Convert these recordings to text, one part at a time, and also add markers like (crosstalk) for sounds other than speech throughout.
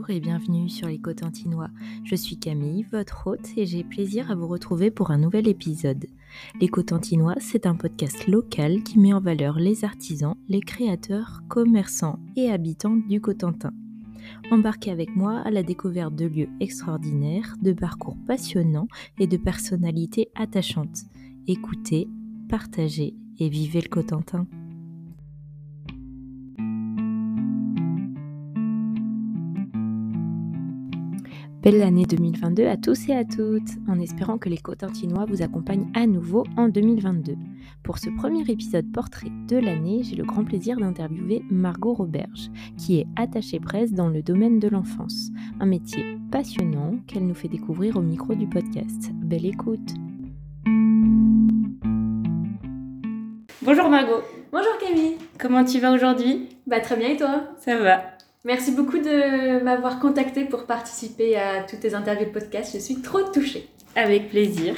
Bonjour et bienvenue sur les Cotentinois. Je suis Camille, votre hôte, et j'ai plaisir à vous retrouver pour un nouvel épisode. Les Cotentinois, c'est un podcast local qui met en valeur les artisans, les créateurs, commerçants et habitants du Cotentin. Embarquez avec moi à la découverte de lieux extraordinaires, de parcours passionnants et de personnalités attachantes. Écoutez, partagez et vivez le Cotentin. Belle année 2022 à tous et à toutes, en espérant que les Cotentinois vous accompagnent à nouveau en 2022. Pour ce premier épisode portrait de l'année, j'ai le grand plaisir d'interviewer Margot Roberge, qui est attachée presse dans le domaine de l'enfance, un métier passionnant qu'elle nous fait découvrir au micro du podcast. Belle écoute. Bonjour Margot. Bonjour Camille. Comment tu vas aujourd'hui? Bah très bien et toi? Ça va Merci beaucoup de m'avoir contacté pour participer à toutes tes interviews de podcast. Je suis trop touchée. Avec plaisir.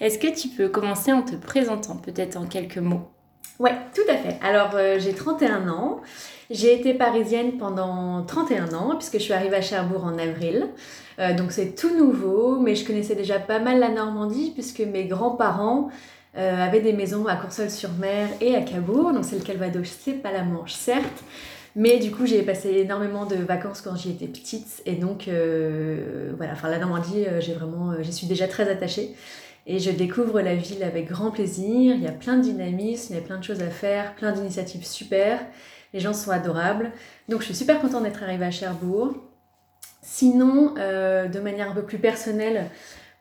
Est-ce que tu peux commencer en te présentant, peut-être en quelques mots? Ouais, tout à fait. Alors, euh, j'ai 31 ans. J'ai été parisienne pendant 31 ans, puisque je suis arrivée à Cherbourg en avril. Euh, donc, c'est tout nouveau, mais je connaissais déjà pas mal la Normandie, puisque mes grands-parents euh, avaient des maisons à Courseulles-sur-Mer et à Cabourg. Donc, c'est le Calvados, c'est pas la Manche, certes. Mais du coup, j'ai passé énormément de vacances quand j'y étais petite. Et donc, euh, voilà, enfin, la Normandie, euh, j'ai vraiment, euh, j'y suis déjà très attachée. Et je découvre la ville avec grand plaisir. Il y a plein de dynamisme, il y a plein de choses à faire, plein d'initiatives super. Les gens sont adorables. Donc, je suis super contente d'être arrivée à Cherbourg. Sinon, de manière un peu plus personnelle,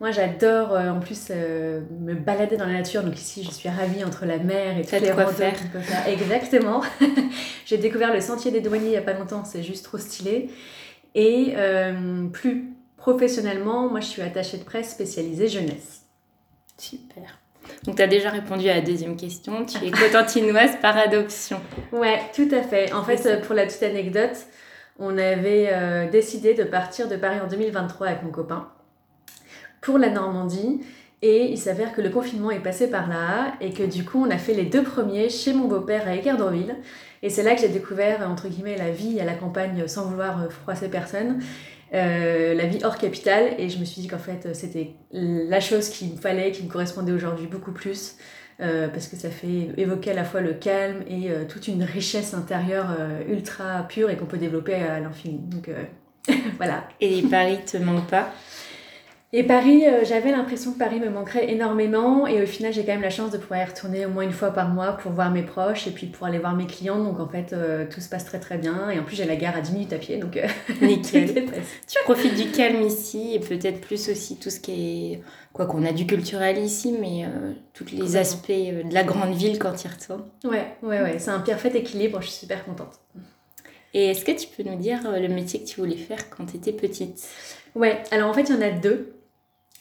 moi, j'adore euh, en plus euh, me balader dans la nature. Donc ici, je suis ravie entre la mer et toutes les randonnées faire. faire. Exactement. (laughs) J'ai découvert le sentier des douaniers il n'y a pas longtemps. C'est juste trop stylé. Et euh, plus professionnellement, moi, je suis attachée de presse spécialisée jeunesse. Super. Donc, tu as déjà répondu à la deuxième question. Tu es cotentinoise par adoption. Ouais, tout à fait. En fait, pour la petite anecdote, on avait décidé de partir de Paris en 2023 avec mon copain pour la Normandie. Et il s'avère que le confinement est passé par là et que du coup on a fait les deux premiers chez mon beau-père à Équerdorville. Et c'est là que j'ai découvert entre guillemets la vie à la campagne sans vouloir euh, froisser personne, euh, la vie hors capitale. Et je me suis dit qu'en fait c'était la chose qu'il me fallait, qui me correspondait aujourd'hui beaucoup plus. Euh, parce que ça fait évoquer à la fois le calme et toute une richesse intérieure ultra pure et qu'on peut développer à l'infini. Donc (laughs) voilà. Et Paris te manque pas? Et Paris, euh, j'avais l'impression que Paris me manquerait énormément et au final j'ai quand même la chance de pouvoir y retourner au moins une fois par mois pour voir mes proches et puis pour aller voir mes clients. Donc en fait euh, tout se passe très très bien et en plus j'ai la gare à 10 minutes à pied donc euh, (laughs) nickel. tu profites du calme ici et peut-être plus aussi tout ce qui est quoi qu'on a du culturel ici mais tous les aspects de la grande ville quand il retourne. Ouais ouais ouais c'est un parfait équilibre. Je suis super contente. Et est-ce que tu peux nous dire le métier que tu voulais faire quand tu étais petite? Ouais, alors en fait, il y en a deux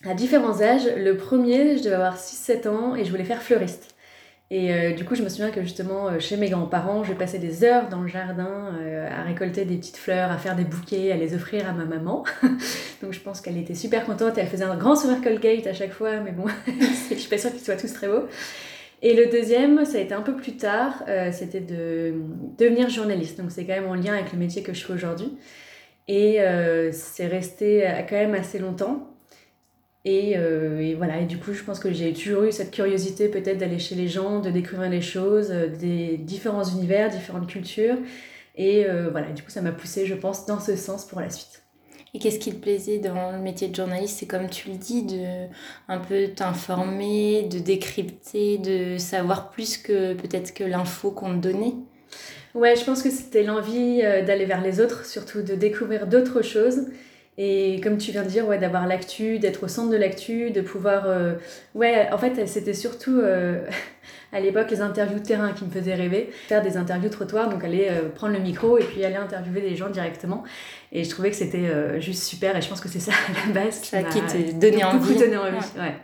à différents âges. Le premier, je devais avoir 6-7 ans et je voulais faire fleuriste. Et euh, du coup, je me souviens que justement, euh, chez mes grands-parents, je passais des heures dans le jardin euh, à récolter des petites fleurs, à faire des bouquets, à les offrir à ma maman. (laughs) Donc je pense qu'elle était super contente. Elle faisait un grand sourire Colgate à chaque fois, mais bon, (laughs) je suis pas sûre qu'ils soient tous très beaux. Et le deuxième, ça a été un peu plus tard, c'était de devenir journaliste. Donc c'est quand même en lien avec le métier que je fais aujourd'hui. Et c'est resté quand même assez longtemps. Euh, et, voilà, et du coup, je pense que j'ai toujours eu cette curiosité peut-être d'aller chez les gens, de découvrir les choses, euh, des différents univers, différentes cultures. Et euh, voilà, du coup, ça m'a poussé, je pense, dans ce sens pour la suite. Et qu'est-ce qui te plaisait dans le métier de journaliste? C'est comme tu le dis, de un peu t'informer, de décrypter, de savoir plus que peut-être que l'info qu'on te donnait? Ouais, je pense que c'était l'envie d'aller vers les autres, surtout de découvrir d'autres choses. Et comme tu viens de dire, ouais, d'avoir l'actu, d'être au centre de l'actu, de pouvoir... Euh, ouais, en fait, c'était surtout euh, (laughs) à l'époque les interviews de terrain qui me faisaient rêver. Faire des interviews trottoir, donc aller euh, prendre le micro et puis aller interviewer des gens directement. Et je trouvais que c'était juste super et je pense que c'est ça à la base qui, qui te donnait envie. Donné envie. Ouais.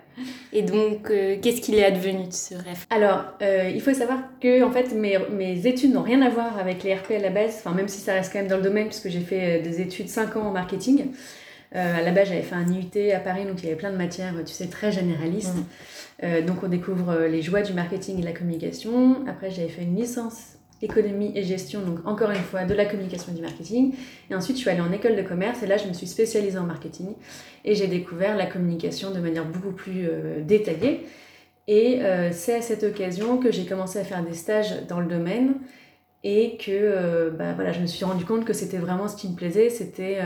Et donc, euh, qu'est-ce qu'il est advenu de ce rêve? Alors, euh, il faut savoir que en fait, mes, mes études n'ont rien à voir avec les RP à la base, enfin, même si ça reste quand même dans le domaine, puisque j'ai fait euh, des études 5 ans en marketing. À la base, j'avais fait un IUT à Paris, donc il y avait plein de matières, tu sais, très généralistes. Mmh. donc, on découvre les joies du marketing et de la communication. Après, j'avais fait une licence économie et gestion, donc encore une fois de la communication et du marketing. Et ensuite, je suis allée en école de commerce et là, je me suis spécialisée en marketing et j'ai découvert la communication de manière beaucoup plus euh, détaillée. Et euh, c'est à cette occasion que j'ai commencé à faire des stages dans le domaine et que euh, bah, voilà, je me suis rendu compte que c'était vraiment ce qui me plaisait, c'était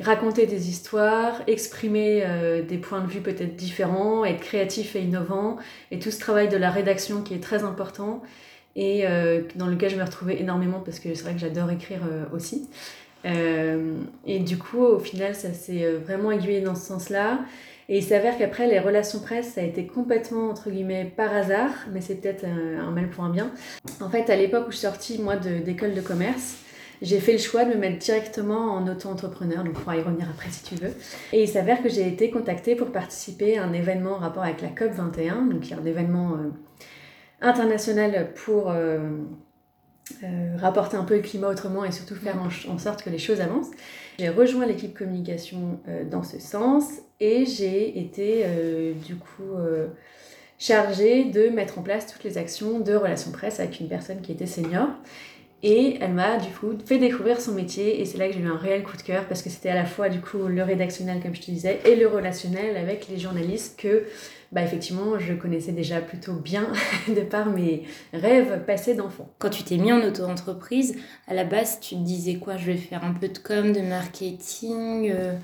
raconter des histoires, exprimer des points de vue peut-être différents, être créatif et innovant, et tout ce travail de la rédaction qui est très important et euh, dans lequel je me retrouvais énormément parce que c'est vrai que j'adore écrire euh, aussi. Euh, et du coup, au final, ça s'est vraiment aiguillé dans ce sens-là. Et il s'avère qu'après, les relations presse, ça a été complètement, entre guillemets, par hasard, mais c'est peut-être un, mal pour un bien. En fait, à l'époque où je suis sortie, moi, d'école de, commerce, j'ai fait le choix de me mettre directement en auto-entrepreneur, donc on pourra y revenir après si tu veux. Et il s'avère que j'ai été contactée pour participer à un événement en rapport avec la COP 21, donc il y a un événement international pour euh, euh, rapporter un peu le climat autrement et surtout faire en, sorte que les choses avancent. J'ai rejoint l'équipe communication euh, dans ce sens et j'ai été du coup chargée de mettre en place toutes les actions de relations presse avec une personne qui était senior. Et elle m'a du coup fait découvrir son métier et c'est là que j'ai eu un réel coup de cœur parce que c'était à la fois du coup le rédactionnel comme je te disais et le relationnel avec les journalistes que bah effectivement, je connaissais déjà plutôt bien (laughs) de par mes rêves passés d'enfant. Quand tu t'es mis en auto-entreprise, à la base, tu te disais quoi? Je vais faire un peu de com, de marketing euh?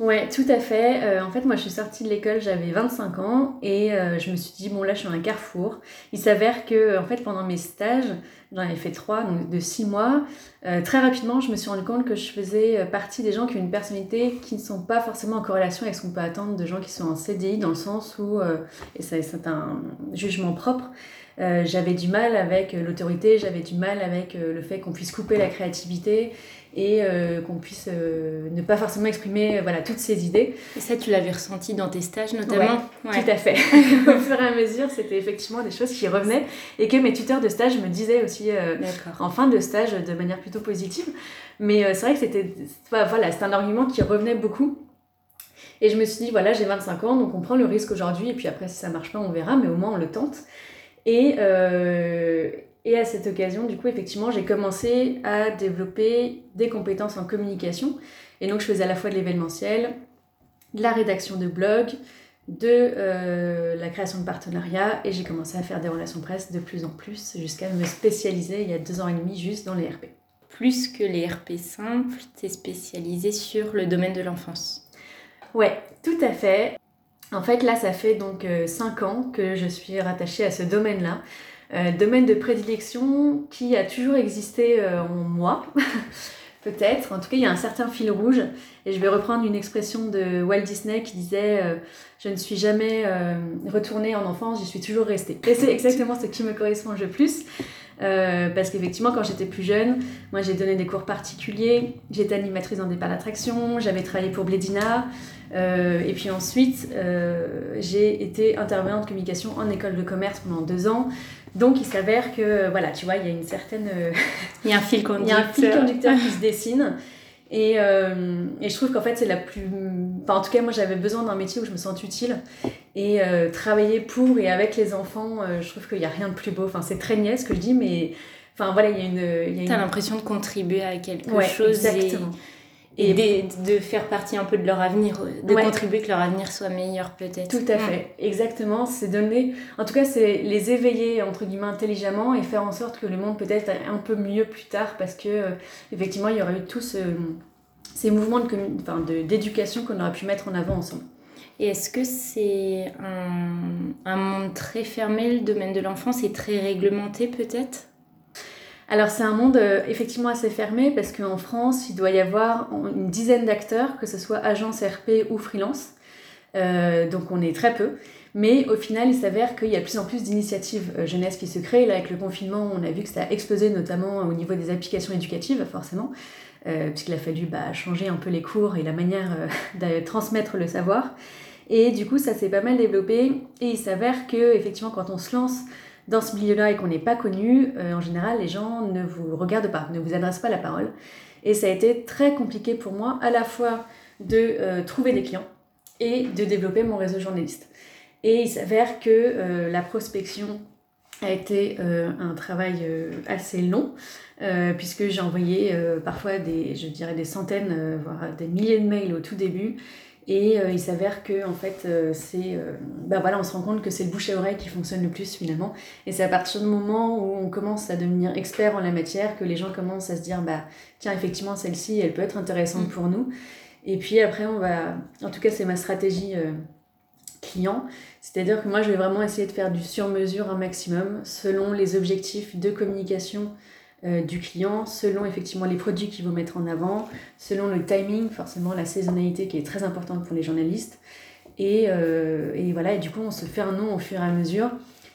Ouais, tout à fait. Euh, en fait, moi, je suis sortie de l'école, j'avais 25 ans et euh, je me suis dit, bon, là, je suis à un carrefour. Il s'avère que, en fait, pendant mes stages, j'en avais fait trois, donc de six mois, très rapidement, je me suis rendu compte que je faisais partie des gens qui ont une personnalité qui ne sont pas forcément en corrélation avec ce qu'on peut attendre de gens qui sont en CDI, dans le sens où euh, et c'est un jugement propre, euh, j'avais du mal avec l'autorité, j'avais du mal avec euh, le fait qu'on puisse couper la créativité et qu'on puisse ne pas forcément exprimer voilà, toutes ses idées. Et ça, tu l'avais ressenti dans tes stages notamment ouais, Tout à fait. (laughs) Au fur et à mesure, c'était effectivement des choses qui revenaient et que mes tuteurs de stage me disaient aussi en fin de stage de manière plutôt positive. Mais c'est vrai que c'était voilà, un argument qui revenait beaucoup et je me suis dit, voilà, j'ai 25 ans, donc on prend le risque aujourd'hui, et puis après, si ça marche pas, on verra, mais au moins on le tente. Et, euh, et à cette occasion, du coup, effectivement, j'ai commencé à développer des compétences en communication. Et donc, je faisais à la fois de l'événementiel, de la rédaction de blog, de euh, la création de partenariats, et j'ai commencé à faire des relations presse de plus en plus, jusqu'à me spécialiser il y a deux ans et demi juste dans les RP. Plus que les RP simples, es spécialisé sur le domaine de l'enfance. Ouais, tout à fait. En fait, là, ça fait donc 5 euh, ans que je suis rattachée à ce domaine-là. Euh, domaine de prédilection qui a toujours existé euh, en moi, (laughs) peut-être. En tout cas, il y a un certain fil rouge. Et je vais reprendre une expression de Walt Disney qui disait Je ne suis jamais retournée en enfance, j'y suis toujours restée. Et c'est exactement ce qui me correspond le plus. Euh, parce qu'effectivement, quand j'étais plus jeune, moi j'ai donné des cours particuliers, j'étais animatrice dans des parcs d'attractions, j'avais travaillé pour Blédina, euh, et puis ensuite euh, j'ai été intervenante de communication en école de commerce pendant deux ans. Donc il s'avère que, voilà, tu vois, il y a une certaine. (laughs) il y a un fil conducteur. Il y a un fil conducteur qui se dessine. Et, euh, et, je trouve qu'en fait, c'est la plus. Enfin, en tout cas, moi, j'avais besoin d'un métier où je me sens utile. Et euh, travailler pour et avec les enfants, euh, je trouve qu'il n'y a rien de plus beau. Enfin, c'est très niais ce que je dis, mais. Enfin, voilà, il y a une. T'as l'impression de contribuer à quelque chose. Exactement et, de, faire partie un peu de leur avenir, de contribuer que leur avenir soit meilleur peut-être. Tout à fait, exactement. C'est donner, en tout cas, c'est les éveiller entre guillemets intelligemment et faire en sorte que le monde peut-être un peu mieux plus tard parce que euh, effectivement il y aurait eu tous ces mouvements de, d'éducation qu'on aurait pu mettre en avant ensemble. Et est-ce que c'est un, un monde très fermé, le domaine de l'enfance, et très réglementé peut-être? Alors c'est un monde euh, effectivement assez fermé parce qu'en France, il doit y avoir une dizaine d'acteurs, que ce soit agence RP ou freelance. Euh, donc on est très peu. Mais au final, il s'avère qu'il y a de plus en plus d'initiatives euh, jeunesse qui se créent. Là, avec le confinement, on a vu que ça a explosé, notamment au niveau des applications éducatives, forcément, puisqu'il a fallu bah, changer un peu les cours et la manière (laughs) de transmettre le savoir. Et du coup, ça s'est pas mal développé. Et il s'avère que, effectivement, quand on se lance dans ce milieu-là et qu'on n'est pas connu, euh, en général, les gens ne vous regardent pas, ne vous adressent pas la parole. Et ça a été très compliqué pour moi, à la fois de euh, trouver des clients et de développer mon réseau journaliste. Et il s'avère que euh, la prospection a été un travail assez long. puisque j'ai envoyé parfois je dirais des centaines, voire des milliers de mails au tout début, et euh, il s'avère que en fait, euh, c'est, euh, bah voilà, on se rend compte que c'est le bouche à oreille qui fonctionne le plus finalement. Et c'est à partir du moment où on commence à devenir expert en la matière que les gens commencent à se dire, bah tiens, effectivement, celle-ci, elle peut être intéressante mm. pour nous. Et puis après, on va, en tout cas, c'est ma stratégie client, c'est-à-dire que moi, je vais vraiment essayer de faire du sur-mesure un maximum selon les objectifs de communication euh, du client, selon effectivement les produits qu'il veut mettre en avant, selon le timing, forcément la saisonnalité qui est très importante pour les journalistes. Et, euh, et voilà, et du coup, on se fait un nom au fur et à mesure.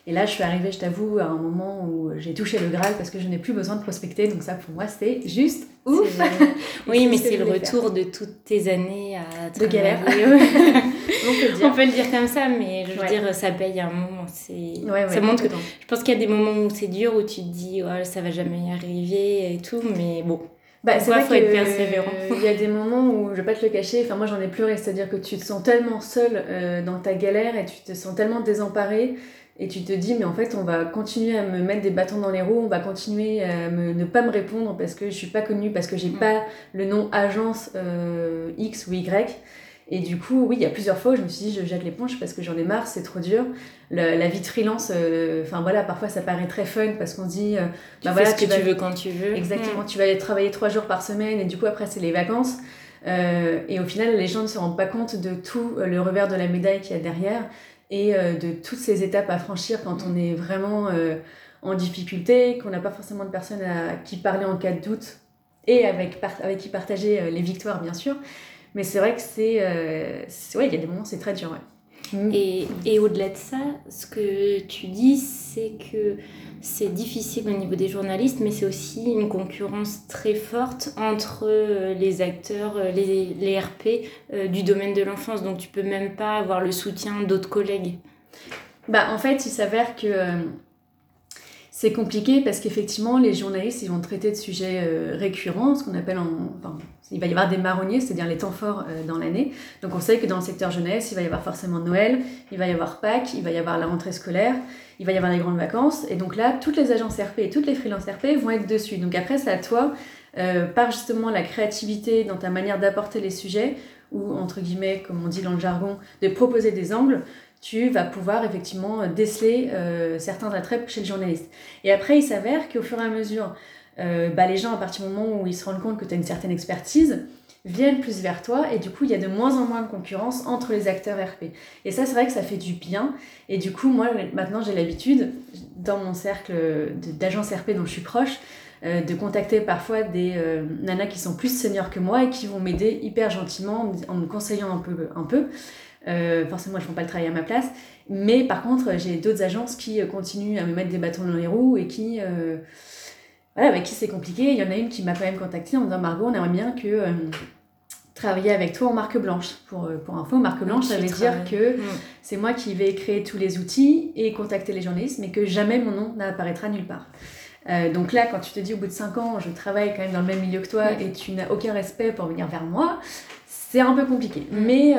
Et là, je suis arrivée, je t'avoue, à un moment où j'ai touché le Graal parce que je n'ai plus besoin de prospecter. Donc ça, pour moi, c'était juste ouf. (laughs) oui, mais c'est le retour de toutes tes années à De galère. (laughs) on, peut le dire comme ça, mais je veux dire, ça paye un moment. ça montre que... Je pense qu'il y a des moments où c'est dur, où tu te dis, oh, ça va jamais y arriver et tout, mais bon. Bah, c'est vrai qu'il être persévérant. Il y a des moments où, je vais pas te le cacher, enfin moi j'en ai pleuré, c'est-à-dire que tu te sens tellement seul euh, dans ta galère et tu te sens tellement désemparé et tu te dis mais en fait on va continuer à me mettre des bâtons dans les roues on va continuer à ne pas me répondre parce que je suis pas connue parce que j'ai mm. pas le nom agence euh, X ou Y. Et du coup oui il y a plusieurs fois où je me suis dit je jette l'éponge parce que j'en ai marre c'est trop dur. La vie de freelance euh, enfin voilà parfois ça paraît très fun parce qu'on dit euh, bah voilà ce que tu veux quand tu veux. Exactement mm. tu vas aller travailler trois jours par semaine et du coup après c'est les vacances. Et au final les gens ne se rendent pas compte de tout le revers de la médaille qu'il y a derrière et euh, de toutes ces étapes à franchir quand on est vraiment euh, en difficulté, qu'on n'a pas forcément de personnes à qui parler en cas de doute et avec, avec qui partager euh, les victoires, bien sûr. Mais c'est vrai que c'est. ouais, il y a des moments, c'est très dur. Ouais. Et, et au-delà de ça, ce que tu dis, c'est que c'est difficile au niveau des journalistes, mais c'est aussi une concurrence très forte entre euh, les acteurs, euh, les, les RP euh, du domaine de l'enfance. Donc tu peux même pas avoir le soutien d'autres collègues. Bah, en fait, il s'avère que c'est compliqué parce qu'effectivement, les journalistes, ils vont traiter de sujets récurrents, ce qu'on appelle en... Il va y avoir des marronniers, c'est-à-dire les temps forts dans l'année. Donc on sait que dans le secteur jeunesse, il va y avoir forcément Noël, il va y avoir Pâques, il va y avoir la rentrée scolaire il va y avoir les grandes vacances. Et donc là, toutes les agences RP et toutes les freelances RP vont être dessus. Donc après, c'est à toi, euh, par justement la créativité dans ta manière d'apporter les sujets, ou entre guillemets, comme on dit dans le jargon, de proposer des angles, tu vas pouvoir effectivement déceler euh, certains attraits chez le journaliste. Et après, il s'avère qu'au fur et à mesure, euh, bah, les gens, à partir du moment où ils se rendent compte que tu as une certaine expertise, viennent plus vers toi et du coup il y a de moins en moins de concurrence entre les acteurs RP. Et ça c'est vrai que ça fait du bien et du coup moi maintenant j'ai l'habitude dans mon cercle d'agences RP dont je suis proche euh, de contacter parfois des euh, nanas qui sont plus seniors que moi et qui vont m'aider hyper gentiment en me conseillant un peu. Un peu. Euh, forcément, elles ne font pas le travail à ma place. Mais par contre, j'ai d'autres agences qui continuent à me mettre des bâtons dans les roues et qui, voilà, avec qui c'est compliqué. Il y en a une qui m'a quand même contacté en me disant Margot, on aimerait bien que euh, travailler avec toi en marque blanche. Pour, euh, pour info, marque blanche, ça veut dire que mm. c'est moi qui vais créer tous les outils et contacter les journalistes, mais que jamais mon nom n'apparaîtra nulle part. Euh, donc là, quand tu te dis au bout de 5 ans, je travaille quand même dans le même milieu que toi et tu n'as aucun respect pour venir vers moi, c'est un peu compliqué. Mm. Mais,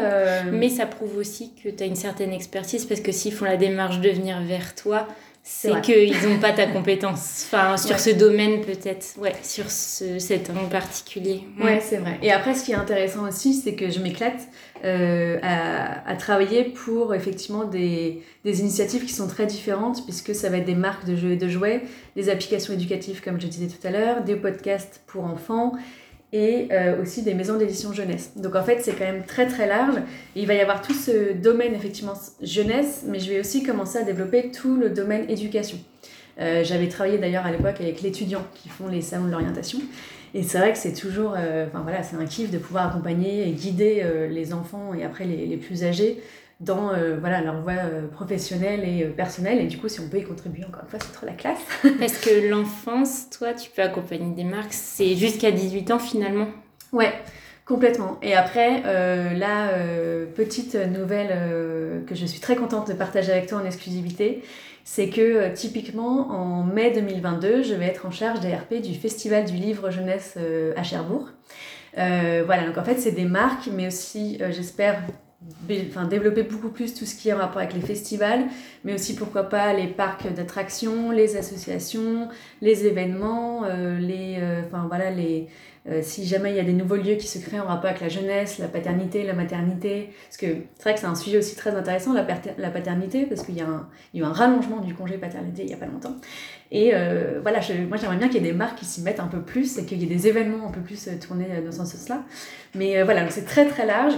mais ça prouve aussi que tu as une certaine expertise parce que s'ils font la démarche de venir vers toi, c'est qu'ils n'ont pas ta compétence. Enfin, (laughs) sur ce domaine peut-être. Ouais, sur ce, cet angle particulier. Ouais, c'est vrai. Et après, ce qui est intéressant aussi, c'est que je m'éclate euh, à, à, travailler pour effectivement des, des, initiatives qui sont très différentes, puisque ça va être des marques de jeux et de jouets, des applications éducatives, comme je disais tout à l'heure, des podcasts pour enfants et euh, aussi des maisons d'édition jeunesse. Donc en fait, c'est quand même très très large. il va y avoir tout ce domaine effectivement jeunesse, mais je vais aussi commencer à développer tout le domaine éducation. Euh, j'avais travaillé d'ailleurs à l'époque avec l'étudiant qui font les salons de l'orientation. Et c'est vrai que c'est toujours, euh, enfin voilà, c'est un kiff de pouvoir accompagner et guider les enfants et après les, les plus âgés dans euh, voilà, leur voie euh, professionnelle et euh, personnelle. Et du coup, si on peut y contribuer, encore une fois, c'est trop la classe. (laughs) Parce que l'enfance, toi, tu peux accompagner des marques, c'est jusqu'à 18 ans finalement Ouais, complètement. Et après, la petite nouvelle que je suis très contente de partager avec toi en exclusivité, c'est que typiquement en mai 2022, je vais être en charge des RP du Festival du livre jeunesse à Cherbourg. voilà, donc en fait, c'est des marques, mais aussi, j'espère, enfin, développer beaucoup plus tout ce qui est en rapport avec les festivals, mais aussi pourquoi pas les parcs d'attractions, les associations, les événements, euh, les, euh, enfin, voilà, les, euh, si jamais il y a des nouveaux lieux qui se créent en rapport avec la jeunesse, la paternité, la maternité, parce que c'est vrai que c'est un sujet aussi très intéressant, la, paternité, parce qu'il y, y a eu un rallongement du congé paternité il n'y a pas longtemps. Et voilà, moi j'aimerais bien qu'il y ait des marques qui s'y mettent un peu plus et qu'il y ait des événements un peu plus tournés dans ce sens-là. Mais voilà, c'est très très large.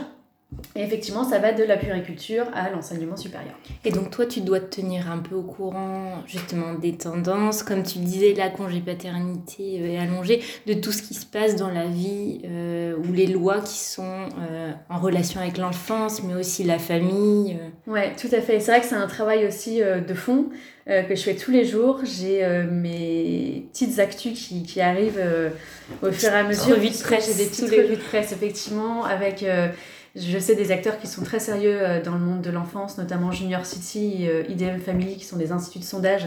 Et effectivement, ça va de la puriculture à l'enseignement supérieur. Et donc toi, tu dois te tenir un peu au courant justement des tendances, comme tu disais, la congé paternité euh, est allongée, de tout ce qui se passe dans la vie, euh, ou les lois qui sont euh, en relation avec l'enfance, mais aussi la famille. Ouais, tout à fait. C'est vrai que c'est un travail aussi de fond que je fais tous les jours. J'ai mes petites actus qui, qui arrivent au fur et à mesure. Revues de presse. J'ai des petites revues de presse, effectivement, avec je sais des acteurs qui sont très sérieux euh, dans le monde de l'enfance, notamment Junior City, euh, IDM Family, qui sont des instituts de sondage.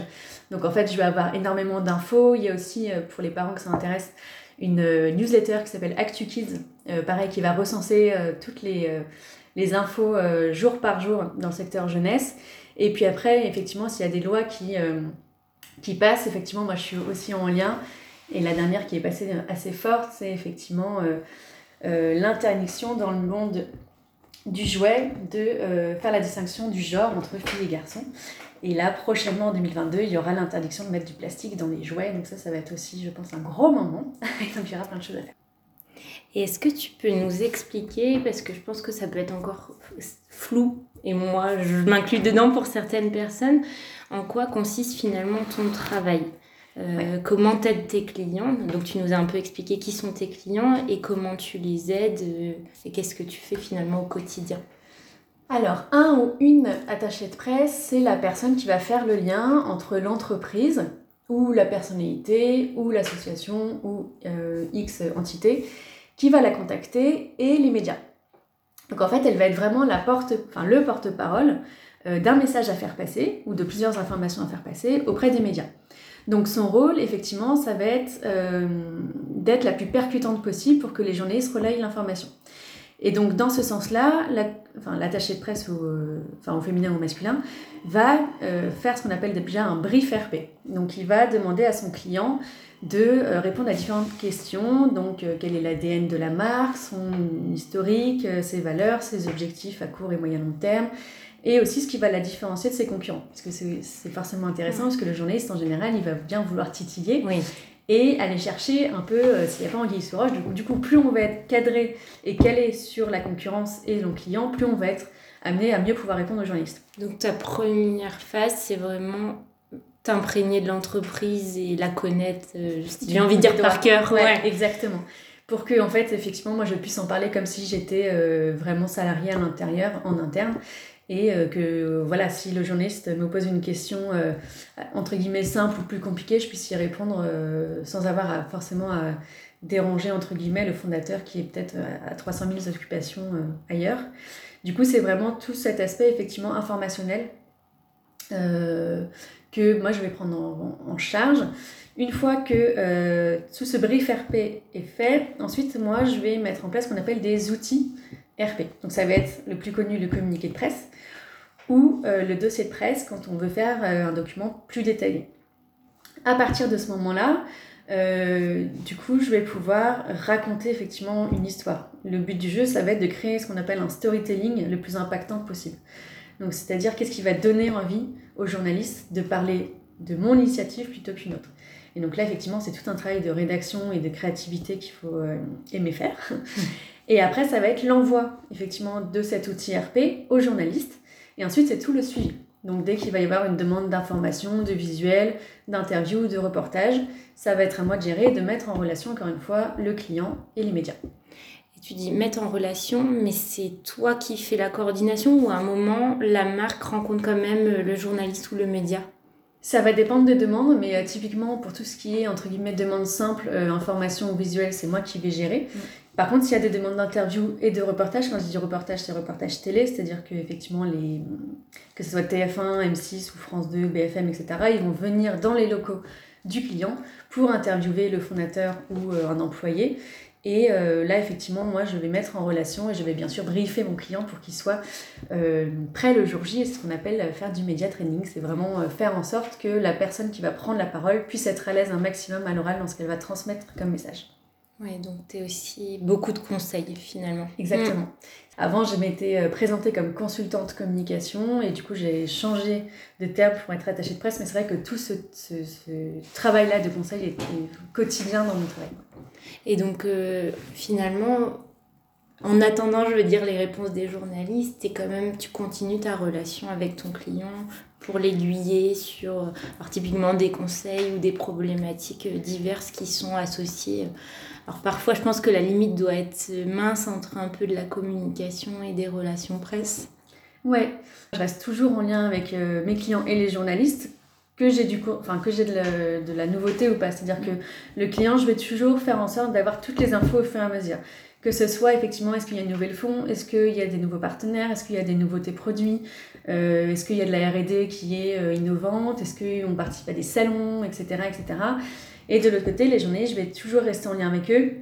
Donc en fait, je vais avoir énormément d'infos. Il y a aussi, euh, pour les parents que ça intéresse, une newsletter qui s'appelle Actu Kids, pareil, qui va recenser toutes les, les infos jour par jour dans le secteur jeunesse. Et puis après, effectivement, s'il y a des lois qui, qui passent, effectivement, moi je suis aussi en lien. Et la dernière qui est passée assez forte, c'est effectivement l'interdiction dans le monde du jouet de euh, faire la distinction du genre entre filles et garçons. Et là, prochainement en 2022, il y aura l'interdiction de mettre du plastique dans les jouets. Donc ça, ça va être aussi, je pense, un gros moment. (laughs) donc il y aura plein de choses à faire. Est-ce que tu peux nous expliquer, parce que je pense que ça peut être encore flou, et moi je m'inclus dedans pour certaines personnes, en quoi consiste finalement ton travail? Euh, comment t'aides tes clients? Donc tu nous as un peu expliqué qui sont tes clients et comment tu les aides euh, et qu'est-ce que tu fais finalement au quotidien? Alors, un ou une attachée de presse, c'est la personne qui va faire le lien entre l'entreprise ou la personnalité ou l'association ou euh, X entité qui va la contacter et les médias. Donc en fait, elle va être vraiment la porte, enfin, le porte-parole d'un message à faire passer ou de plusieurs informations à faire passer auprès des médias. Donc son rôle, effectivement, ça va être euh, d'être la plus percutante possible pour que les journalistes relayent l'information. Et donc dans ce sens-là, l'attaché de presse, euh, au féminin ou au masculin, va euh, faire ce qu'on appelle déjà un brief RP. Donc il va demander à son client de répondre à différentes questions. Donc quel est l'ADN de la marque, son historique, ses valeurs, ses objectifs à court et moyen long terme, et aussi ce qui va la différencier de ses concurrents. Parce que c'est forcément intéressant, parce que le journaliste, en général, il va bien vouloir titiller. Et aller chercher un peu euh, s'il n'y a pas anguille sous roche. Du coup, du coup, plus on va être cadré et calé sur la concurrence et le client, plus on va être amené à mieux pouvoir répondre aux journalistes. Donc ta première phase, c'est vraiment t'imprégner de l'entreprise et la connaître, euh, j'ai envie de dire par cœur. Ouais, exactement. Pour que, en fait, effectivement, moi, je puisse en parler comme si j'étais euh, vraiment salarié à l'intérieur, en interne et euh, que voilà, si le journaliste me pose une question euh, entre guillemets simple ou plus compliquée, je puisse y répondre euh, sans avoir forcément à déranger entre guillemets le fondateur qui est peut-être à 300 000 occupations ailleurs. Du coup, c'est vraiment tout cet aspect effectivement informationnel que moi je vais prendre en, charge. Une fois que tout ce brief RP est fait, ensuite moi je vais mettre en place ce qu'on appelle des outils RP. Donc ça va être le plus connu, le communiqué de presse ou euh, le dossier de presse quand on veut faire euh, un document plus détaillé. À partir de ce moment-là, euh, du coup, je vais pouvoir raconter effectivement une histoire. Le but du jeu, ça va être de créer ce qu'on appelle un storytelling le plus impactant possible. Donc, c'est-à-dire qu'est-ce qui va donner envie aux journalistes de parler de mon initiative plutôt qu'une autre? Et donc là, effectivement, c'est tout un travail de rédaction et de créativité qu'il faut aimer faire. (laughs) Et après, ça va être l'envoi, effectivement, de cet outil RP aux journalistes et ensuite, c'est tout le suivi. Donc dès qu'il va y avoir une demande d'information, de visuel, d'interview, de reportage, ça va être à moi de gérer et de mettre en relation, encore une fois, le client et les médias. Et tu dis mettre en relation, mais c'est toi qui fais la coordination ou à un moment, la marque rencontre quand même le journaliste ou le média? Ça va dépendre des demandes, mais euh, typiquement pour tout ce qui est entre guillemets demande simple, euh, information ou visuel, c'est moi qui vais gérer. Mm. Par contre, s'il y a des demandes d'interview et de reportage, quand je dis reportage, c'est reportage télé, c'est-à-dire que effectivement que ce soit TF1, M6 ou France 2, BFM, etc., ils vont venir dans les locaux du client pour interviewer le fondateur ou euh, un employé. Et là, effectivement, moi, je vais mettre en relation et je vais bien sûr briefer mon client pour qu'il soit prêt le jour J. C'est ce qu'on appelle faire du média training. C'est vraiment faire en sorte que la personne qui va prendre la parole puisse être à l'aise un maximum à l'oral dans ce qu'elle va transmettre comme message. Oui, donc tu es aussi beaucoup de conseils finalement. Exactement. Mm. Avant, je m'étais euh, présentée comme consultante communication et du coup, j'ai changé de terme pour être attachée de presse. Mais c'est vrai que tout ce, travail-là de conseil est, quotidien dans mon travail. Et donc, euh, finalement, en attendant, je veux dire, les réponses des journalistes, et quand même, tu continues ta relation avec ton client pour l'aiguiller sur, euh, alors, typiquement, des conseils ou des problématiques diverses qui sont associées alors parfois, je pense que la limite doit être mince entre un peu de la communication et des relations presse. Ouais, je reste toujours en lien avec euh, mes clients et les journalistes que j'ai du enfin que j'ai de, la nouveauté ou pas. C'est-à-dire que le client, je vais toujours faire en sorte d'avoir toutes les infos au fur et à mesure. Que ce soit effectivement, est-ce qu'il y a une nouvelle fonds, est-ce qu'il y a des nouveaux partenaires, est-ce qu'il y a des nouveautés produits, euh, est-ce qu'il y a de la R&D qui est euh, innovante, est-ce qu'on participe à des salons, etc., etc. Et de l'autre côté, les journalistes, je vais toujours rester en lien avec eux.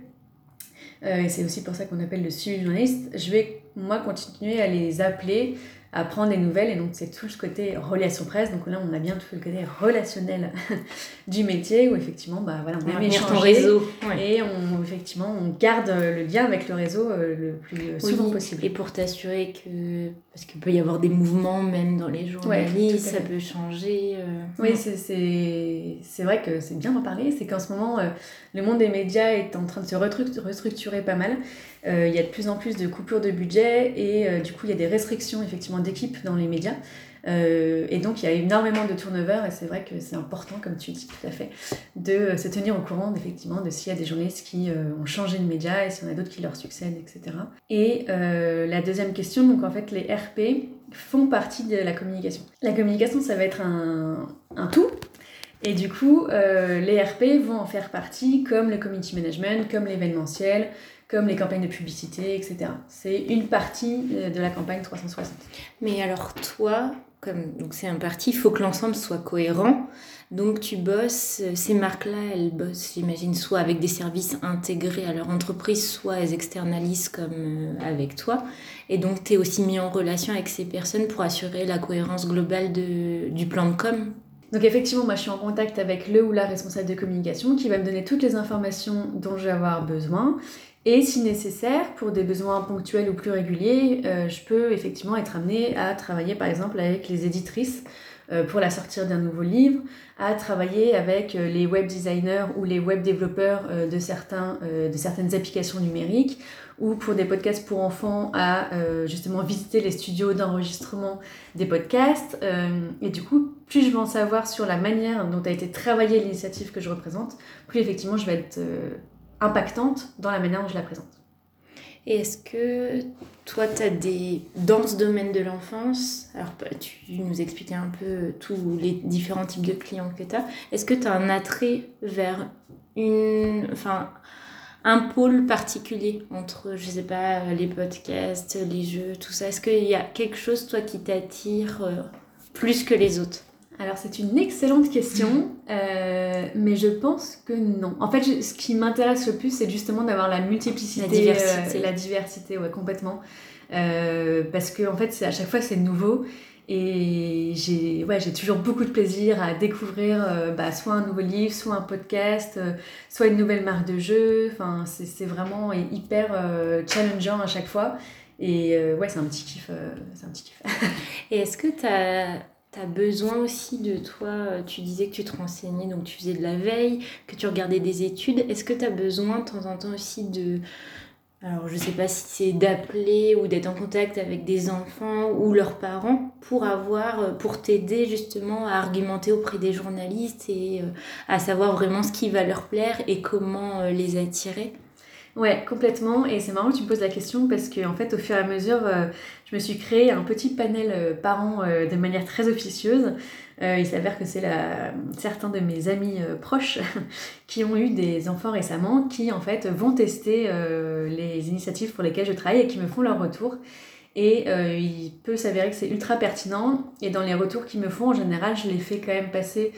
Euh, et c'est aussi pour ça qu'on appelle le suivi journaliste. Je vais, moi, continuer à les appeler à prendre des nouvelles. Et donc, c'est tout ce côté relation presse. Donc là, on a bien tout le côté relationnel (laughs) du métier où effectivement, bah, voilà, on aime ton réseau. Et on, effectivement, on garde le lien avec le réseau euh, le plus souvent possible. Et pour t'assurer que, parce qu'il peut y avoir des mouvements même dans les journalistes, ça peut changer. Euh, oui, c'est vrai que c'est bien d'en parler. C'est qu'en ce moment, euh, le monde des médias est en train de se restructurer pas mal. Euh, il y a de plus en plus de coupures de budget et euh, du coup il y a des restrictions effectivement d'équipe dans les médias. Euh, et donc il y a énormément de turnover et c'est vrai que c'est important, comme tu dis tout à fait, de se tenir au courant effectivement de s'il y a des journalistes qui ont changé de média et s'il y en a d'autres qui leur succèdent, etc. Et la deuxième question, donc en fait les RP font partie de la communication. La communication ça va être un tout. Et du coup, les RP vont en faire partie comme le community management, comme l'événementiel, comme les campagnes de publicité, etc. C'est une partie euh, de la campagne 360. Mais alors toi, comme donc c'est un parti, il faut que l'ensemble soit cohérent. Donc tu bosses, euh, ces marques-là, elles bossent, j'imagine, soit avec des services intégrés à leur entreprise, soit elles externalisent comme euh, avec toi. Et donc tu es aussi mis en relation avec ces personnes pour assurer la cohérence globale de, du plan de com. Donc effectivement, moi je suis en contact avec le ou la responsable de communication qui va me donner toutes les informations dont je vais avoir besoin et si nécessaire, pour des besoins ponctuels ou plus réguliers, euh, je peux effectivement être amenée à travailler par exemple avec les éditrices euh, pour la sortir d'un nouveau livre, à travailler avec euh, les web designers ou les web développeurs de, certains, de certaines applications numériques, ou pour des podcasts pour enfants, à justement visiter les studios d'enregistrement des podcasts. et du coup, plus je vais en savoir sur la manière dont a été travaillée l'initiative que je représente, plus effectivement je vais être impactante dans la manière dont je la présente. Et est-ce que toi, tu as des. Dans ce domaine de l'enfance, alors bah, tu nous expliquais un peu tous les différents types de clients que tu as, est-ce que tu as un attrait vers une. Enfin, un pôle particulier entre, je sais pas, les podcasts, les jeux, tout ça? Est-ce qu'il y a quelque chose, toi, qui t'attire euh, plus que les autres? Alors c'est une excellente question, euh, mais je pense que non. En fait, ce qui m'intéresse le plus, c'est justement d'avoir la multiplicité, la diversité, euh, la diversité ouais, complètement. Euh, parce que en fait, à chaque fois c'est nouveau et j'ai ouais, toujours beaucoup de plaisir à découvrir bah, soit un nouveau livre, soit un podcast, soit une nouvelle marque de jeu. Enfin, c'est vraiment hyper challengeant à chaque fois. Et ouais, c'est un petit kiff. c'est un petit kiff. (laughs) et est-ce que tu as besoin aussi de toi, euh, tu disais que tu te renseignais, donc tu faisais de la veille, que tu regardais des études. Est-ce que tu as besoin de temps en temps aussi de... Alors je sais pas si c'est d'appeler ou d'être en contact avec des enfants ou leurs parents pour avoir, euh, pour t'aider justement à argumenter auprès des journalistes et euh, à savoir vraiment ce qui va leur plaire et comment les attirer? Ouais, complètement. Et c'est marrant que tu me poses la question parce que, en fait, au fur et à mesure, euh, je me suis créé un petit panel euh, parents euh, de manière très officieuse. il s'avère que c'est certains de mes amis proches (laughs) qui ont eu des enfants récemment qui, en fait, vont tester les initiatives pour lesquelles je travaille et qui me font leur retour. Et il peut s'avérer que c'est ultra pertinent. Et dans les retours qu'ils me font, en général, je les fais quand même passer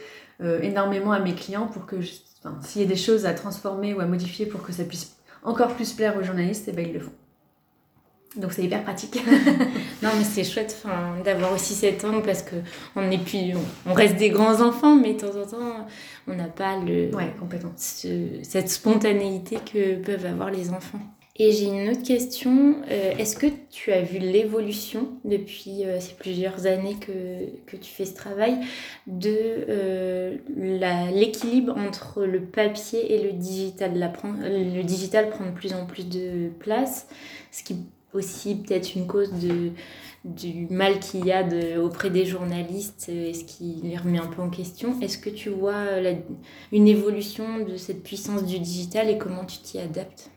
énormément à mes clients pour que, s'il y a des choses à transformer ou à modifier pour que ça puisse encore plus plaire aux journalistes, et ben ils le font. Donc c'est hyper pratique. (laughs) (laughs) non mais c'est chouette d'avoir aussi cet angle parce que on est plus, on, reste des grands enfants mais de temps en temps on n'a pas le, ouais, complètement. cette spontanéité que peuvent avoir les enfants. Et j'ai une autre question. Euh, est-ce que tu as vu l'évolution depuis euh, ces plusieurs années que, que, tu fais ce travail de euh, l'équilibre entre le papier et le digital Le digital prend de plus en plus de place, ce qui aussi peut-être une cause de, du mal qu'il y a auprès des journalistes et ce qui les remet un peu en question. Est-ce que tu vois une évolution de cette puissance du digital et comment tu t'y adaptes?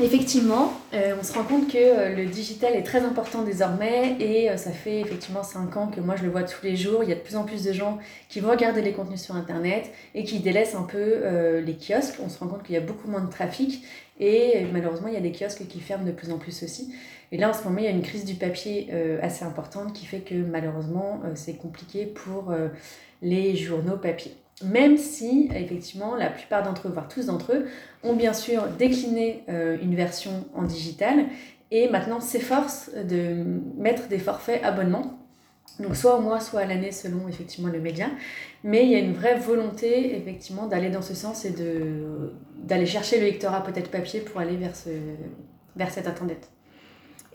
Effectivement, euh, on se rend compte que euh, le digital est très important désormais et euh, ça fait effectivement 5 ans que moi je le vois tous les jours. Il y a de plus en plus de gens qui vont regarder les contenus sur Internet et qui délaissent un peu les kiosques. On se rend compte qu'il y a beaucoup moins de trafic et malheureusement il y a des kiosques qui ferment de plus en plus aussi. Et là en ce moment il y a une crise du papier assez importante qui fait que malheureusement c'est compliqué pour les journaux papier même si effectivement la plupart d'entre eux, voire tous d'entre eux, ont bien sûr décliné euh, une version en digital et maintenant s'efforcent de mettre des forfaits abonnements. Donc soit au mois, soit à l'année selon effectivement le média. Mais il y a une vraie volonté effectivement d'aller dans ce sens et d'aller chercher le lectorat peut-être papier pour aller vers, ce, vers cette attendette.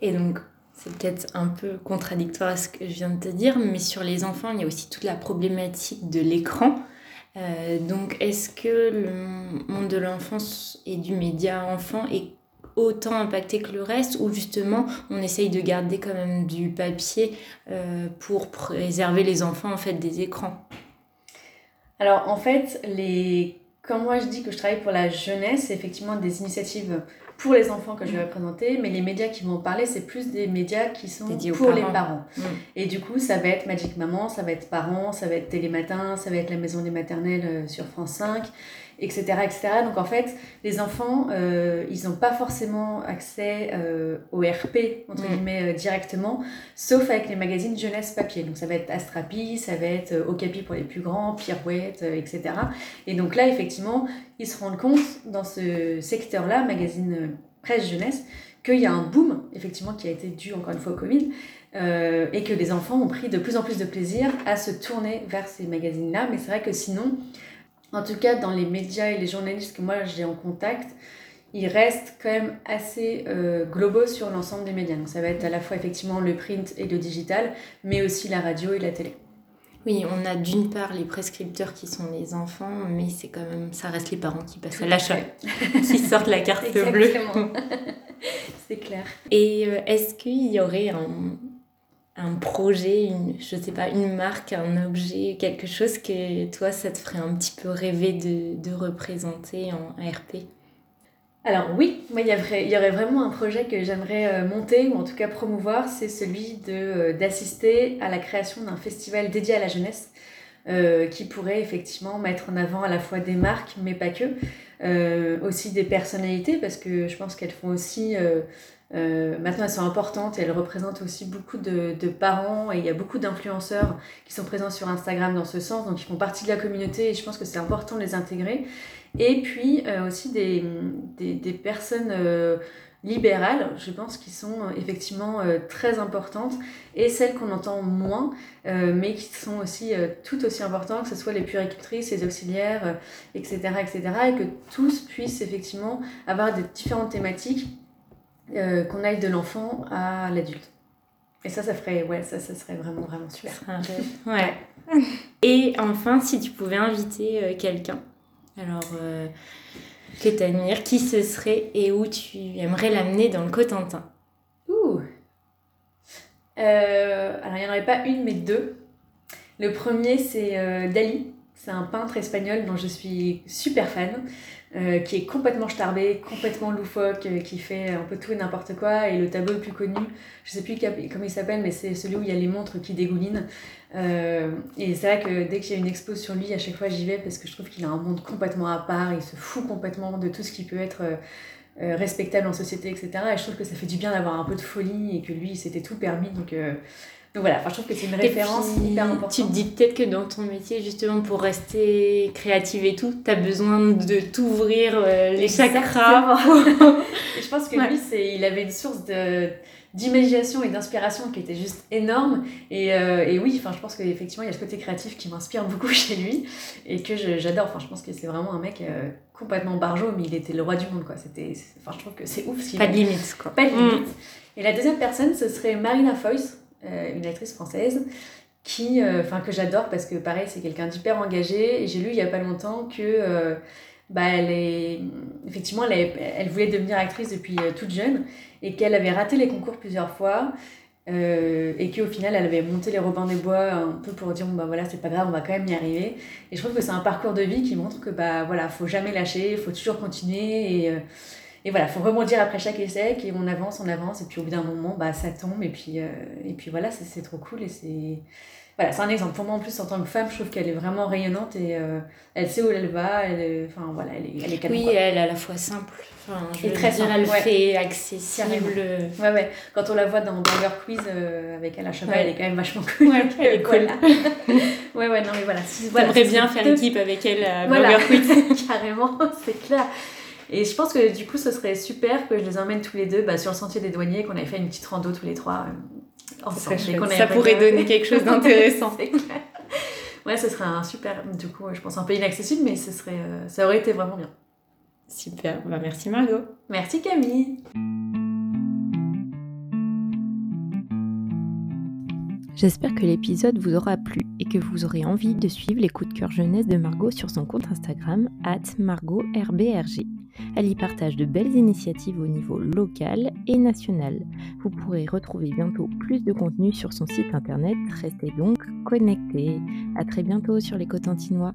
Et donc c'est peut-être un peu contradictoire à ce que je viens de te dire, mais sur les enfants, il y a aussi toute la problématique de l'écran. Euh, donc, est-ce que le monde de l'enfance et du média enfant est autant impacté que le reste ou justement on essaye de garder quand même du papier euh, pour préserver les enfants en fait des écrans? Alors en fait, les... quand moi je dis que je travaille pour la jeunesse, c'est effectivement des initiatives pour les enfants que je vais représenter, mais les médias qui vont en parler, c'est plus des médias qui sont pour les parents. Mm. Et du coup, ça va être Magic Maman, ça va être Parents, ça va être Télématin, ça va être La Maison des Maternelles euh, sur France 5 etc., etc. Donc en fait, les enfants, euh, ils n'ont pas forcément accès euh, au RP, entre mm. guillemets, euh, directement, sauf avec les magazines jeunesse papier. Donc ça va être Astrapi, ça va être Okapi pour les plus grands, Pirouette, etc. Et donc là, effectivement, ils se rendent compte dans ce secteur-là, magazine presse jeunesse, qu'il y a un boom, effectivement, qui a été dû encore une fois au Covid, et que les enfants ont pris de plus en plus de plaisir à se tourner vers ces magazines-là. Mais c'est vrai que sinon, en tout cas dans les médias et les journalistes que moi j'ai en contact, ils restent quand même assez euh, globaux sur l'ensemble des médias. Donc ça va être à la fois effectivement le print et le digital, mais aussi la radio et la télé. Oui, on a d'une part les prescripteurs qui sont les enfants, mais c'est quand même, ça reste les parents qui passent à l'achat, (laughs) qui sortent la carte bleue. (laughs) c'est clair. Et euh, est-ce qu'il y aurait un, un projet, une, je sais pas, une marque, un objet, quelque chose que toi, ça te ferait un petit peu rêver de, représenter en ARP alors oui, il y, aurait vraiment un projet que j'aimerais euh, monter ou en tout cas promouvoir, c'est celui euh, d'assister à la création d'un festival dédié à la jeunesse euh, qui pourrait effectivement mettre en avant à la fois des marques mais pas que, aussi des personnalités parce que je pense qu'elles font aussi maintenant, elles sont importantes et elles représentent aussi beaucoup de, parents et il y a beaucoup d'influenceurs qui sont présents sur Instagram dans ce sens, donc ils font partie de la communauté et je pense que c'est important de les intégrer. Et puis euh, aussi des, des, personnes euh, libérales, je pense, qui sont effectivement très importantes et celles qu'on entend moins, mais qui sont aussi tout aussi importantes, que ce soit les puéricultrices, les auxiliaires, etc., etc., et que tous puissent effectivement avoir des différentes thématiques euh, qu'on aille de l'enfant à l'adulte. Et ça, ça ferait, ouais, ça, ça serait vraiment, vraiment super. Ouais. (laughs) Et enfin, si tu pouvais inviter euh, quelqu'un, alors euh, que tu admires, qui ce serait et où tu aimerais l'amener dans le Cotentin? Ouh Alors, il n'y en aurait pas une, mais deux. Le premier, c'est Dali. C'est un peintre espagnol dont je suis super fan. Euh, qui est complètement starbé, complètement loufoque, euh, qui fait un peu tout et n'importe quoi. Et le tableau le plus connu, je sais plus comment il s'appelle, mais c'est celui où il y a les montres qui dégoulinent. Euh, et c'est vrai que dès qu'il y a une expo sur lui, à chaque fois j'y vais parce que je trouve qu'il a un monde complètement à part, il se fout complètement de tout ce qui peut être respectable en société, etc. Et je trouve que ça fait du bien d'avoir un peu de folie et que lui, il s'était tout permis. Donc voilà, je trouve que c'est une référence hyper importante. Tu te dis peut-être que dans ton métier, justement, pour rester créative et tout, tu as besoin de t'ouvrir euh, les chakras. (laughs) je pense que lui, il avait une source de d'imagination et d'inspiration qui était juste énorme. Et, euh, et oui, enfin, je pense qu'effectivement, il y a ce côté créatif qui m'inspire (laughs) beaucoup chez lui et que j'adore. Enfin, je pense que c'est vraiment un mec euh, complètement barjot, mais il était le roi du monde, quoi. C'était, enfin, je trouve que c'est ouf. Pas de limite, quoi. Pas de limite. Et la deuxième personne, ce serait Marina euh, une actrice française qui, enfin, que j'adore parce que pareil, c'est quelqu'un d'hyper engagé. J'ai lu il y a pas longtemps que bah, elle est, effectivement, elle, elle, voulait devenir actrice depuis toute jeune et qu'elle avait raté les concours plusieurs fois euh, et qu'au final elle avait monté les Robins des Bois un peu pour dire bon bah voilà c'est pas grave on va quand même y arriver et je trouve que c'est un parcours de vie qui montre que bah voilà faut jamais lâcher faut toujours continuer et, euh, et voilà faut rebondir après chaque essai et on avance on avance et puis au bout d'un moment bah ça tombe et puis euh, et puis voilà c'est trop cool et c'est voilà, c'est un exemple. Pour moi, en plus, en tant que femme, je trouve qu'elle est vraiment rayonnante et euh, elle sait où elle va. Elle, enfin, voilà, elle est, elle est Oui, elle est à la fois simple. Enfin, je et très dire, elle fait accessible. Ouais, ouais. Quand on la voit dans Burger Quiz euh, avec elle à cheval, elle est quand même vachement cool. Ouais, elle est cool. (laughs) ouais, ouais, non, mais voilà. voilà J'aimerais bien faire équipe avec elle à Burger Quiz. (laughs) Carrément, c'est clair. Et je pense que du coup, ce serait super que je les emmène tous les deux bah, sur le sentier des douaniers, qu'on avait fait une petite rando tous les trois. Euh, ça pourrait donner quelque chose d'intéressant. (laughs) ouais, ce serait un super, du coup, je pense un peu inaccessible, mais ce serait, euh, ça aurait été vraiment bien. Super, bah, merci Margot. Merci Camille. J'espère que l'épisode vous aura plu et que vous aurez envie de suivre les coups de cœur jeunesse de Margot sur son compte Instagram, at MargotRBRG. Elle y partage de belles initiatives au niveau local et national. Vous pourrez retrouver bientôt plus de contenu sur son site internet. Restez donc connectés. À très bientôt sur les Cotentinois.